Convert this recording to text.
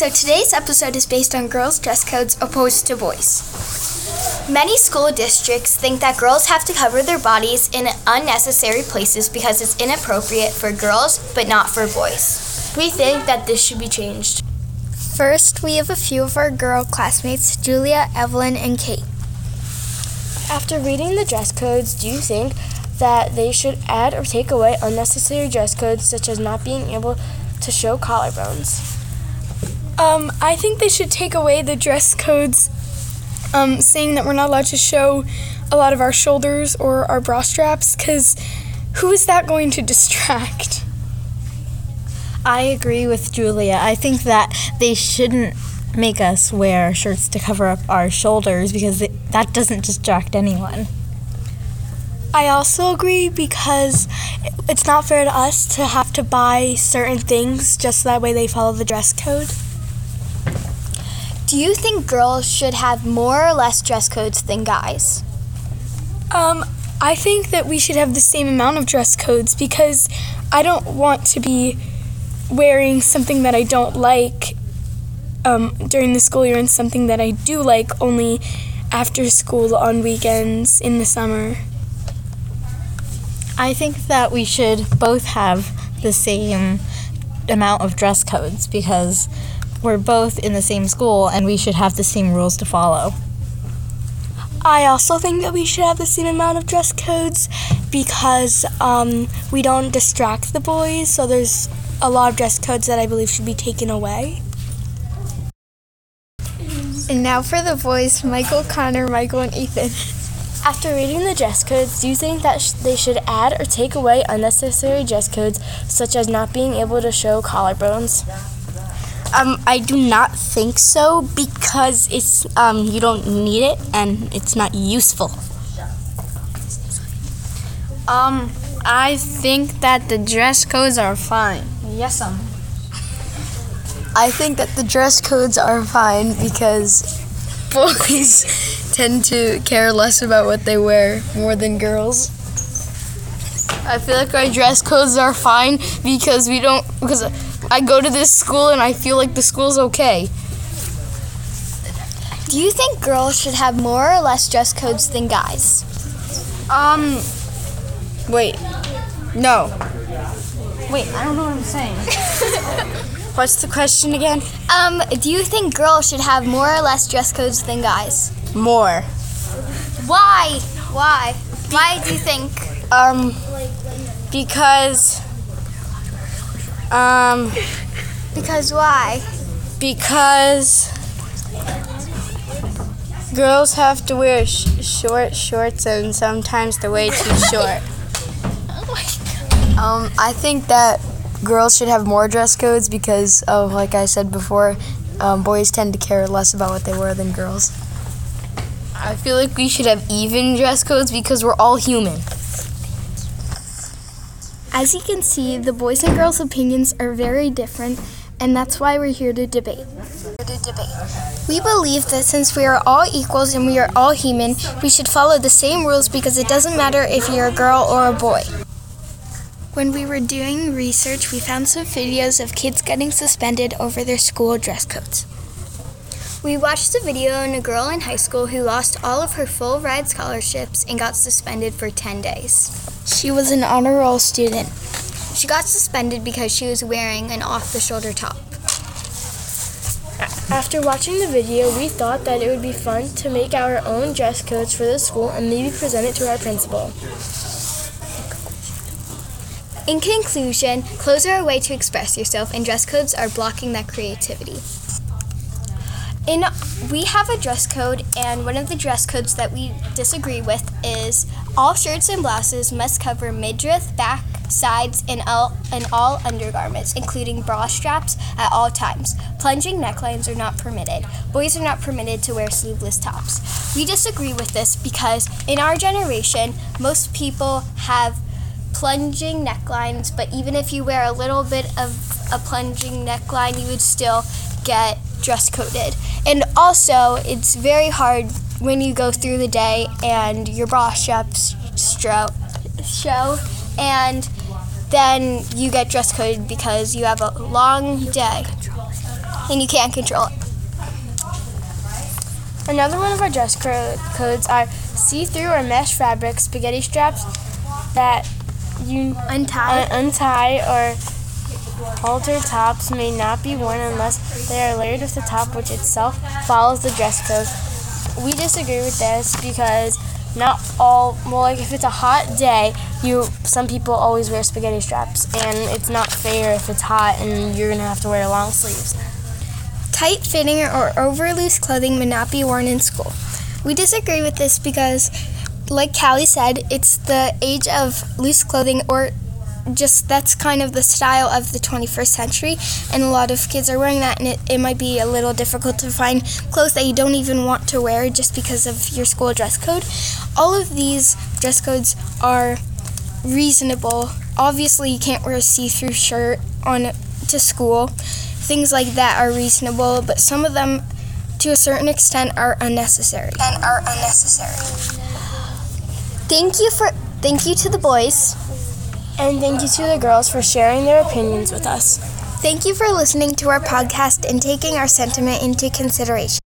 So today's episode is based on girls' dress codes opposed to boys. Many school districts think that girls have to cover their bodies in unnecessary places because it's inappropriate for girls but not for boys. We think that this should be changed. First, we have a few of our girl classmates, Julia, Evelyn, and Kate. After reading the dress codes, do you think that they should add or take away unnecessary dress codes such as not being able to show collarbones? Um, I think they should take away the dress codes um, saying that we're not allowed to show a lot of our shoulders or our bra straps because who is that going to distract? I agree with Julia. I think that they shouldn't make us wear shirts to cover up our shoulders because it, that doesn't distract anyone. I also agree because it's not fair to us to have to buy certain things just so that way they follow the dress code. Do you think girls should have more or less dress codes than guys? Um, I think that we should have the same amount of dress codes because I don't want to be wearing something that I don't like um, during the school year and something that I do like only after school on weekends in the summer. I think that we should both have the same amount of dress codes because we're both in the same school and we should have the same rules to follow. I also think that we should have the same amount of dress codes because um, we don't distract the boys, so there's a lot of dress codes that I believe should be taken away. And now for the boys Michael, Connor, Michael, and Ethan. After reading the dress codes, do you think that sh- they should add or take away unnecessary dress codes such as not being able to show collarbones? Um, I do not think so because it's um, you don't need it and it's not useful. Um, I think that the dress codes are fine. Yes, um. I think that the dress codes are fine because boys tend to care less about what they wear more than girls. I feel like our dress codes are fine because we don't because I go to this school and I feel like the school's okay. Do you think girls should have more or less dress codes than guys? Um, wait, no. Wait, I don't know what I'm saying. What's the question again? Um, do you think girls should have more or less dress codes than guys? More. Why? Why? Why do you think? Um, because um, Because why? because girls have to wear sh- short shorts and sometimes they're way too short. Um, I think that girls should have more dress codes because of, like I said before, um, boys tend to care less about what they wear than girls. I feel like we should have even dress codes because we're all human. As you can see, the boys' and girls' opinions are very different, and that's why we're here to debate. We believe that since we are all equals and we are all human, we should follow the same rules because it doesn't matter if you're a girl or a boy. When we were doing research, we found some videos of kids getting suspended over their school dress codes. We watched a video on a girl in high school who lost all of her full ride scholarships and got suspended for 10 days. She was an honor roll student. She got suspended because she was wearing an off the shoulder top. After watching the video, we thought that it would be fun to make our own dress codes for the school and maybe present it to our principal. In conclusion, clothes are a way to express yourself, and dress codes are blocking that creativity. In we have a dress code, and one of the dress codes that we disagree with is all shirts and blouses must cover midriff, back, sides, and all and all undergarments, including bra straps at all times. Plunging necklines are not permitted. Boys are not permitted to wear sleeveless tops. We disagree with this because in our generation, most people have plunging necklines, but even if you wear a little bit of a plunging neckline, you would still get dress coded. And also, it's very hard when you go through the day and your bra straps stro- show, and then you get dress coded because you have a long day. and you can't control it. Another one of our dress codes are see-through or mesh fabric spaghetti straps that you Untie. un- untie or halter tops may not be worn unless they are layered with the top, which itself follows the dress code. We disagree with this because not all well, like if it's a hot day, you some people always wear spaghetti straps, and it's not fair if it's hot and you're gonna have to wear long sleeves. Tight fitting or over loose clothing may not be worn in school. We disagree with this because, like Callie said, it's the age of loose clothing or just that's kind of the style of the 21st century and a lot of kids are wearing that and it, it might be a little difficult to find clothes that you don't even want to wear just because of your school dress code. All of these dress codes are reasonable. Obviously you can't wear a see-through shirt on to school. Things like that are reasonable but some of them to a certain extent are unnecessary. And are unnecessary. Thank you for thank you to the boys. And thank you to the girls for sharing their opinions with us. Thank you for listening to our podcast and taking our sentiment into consideration.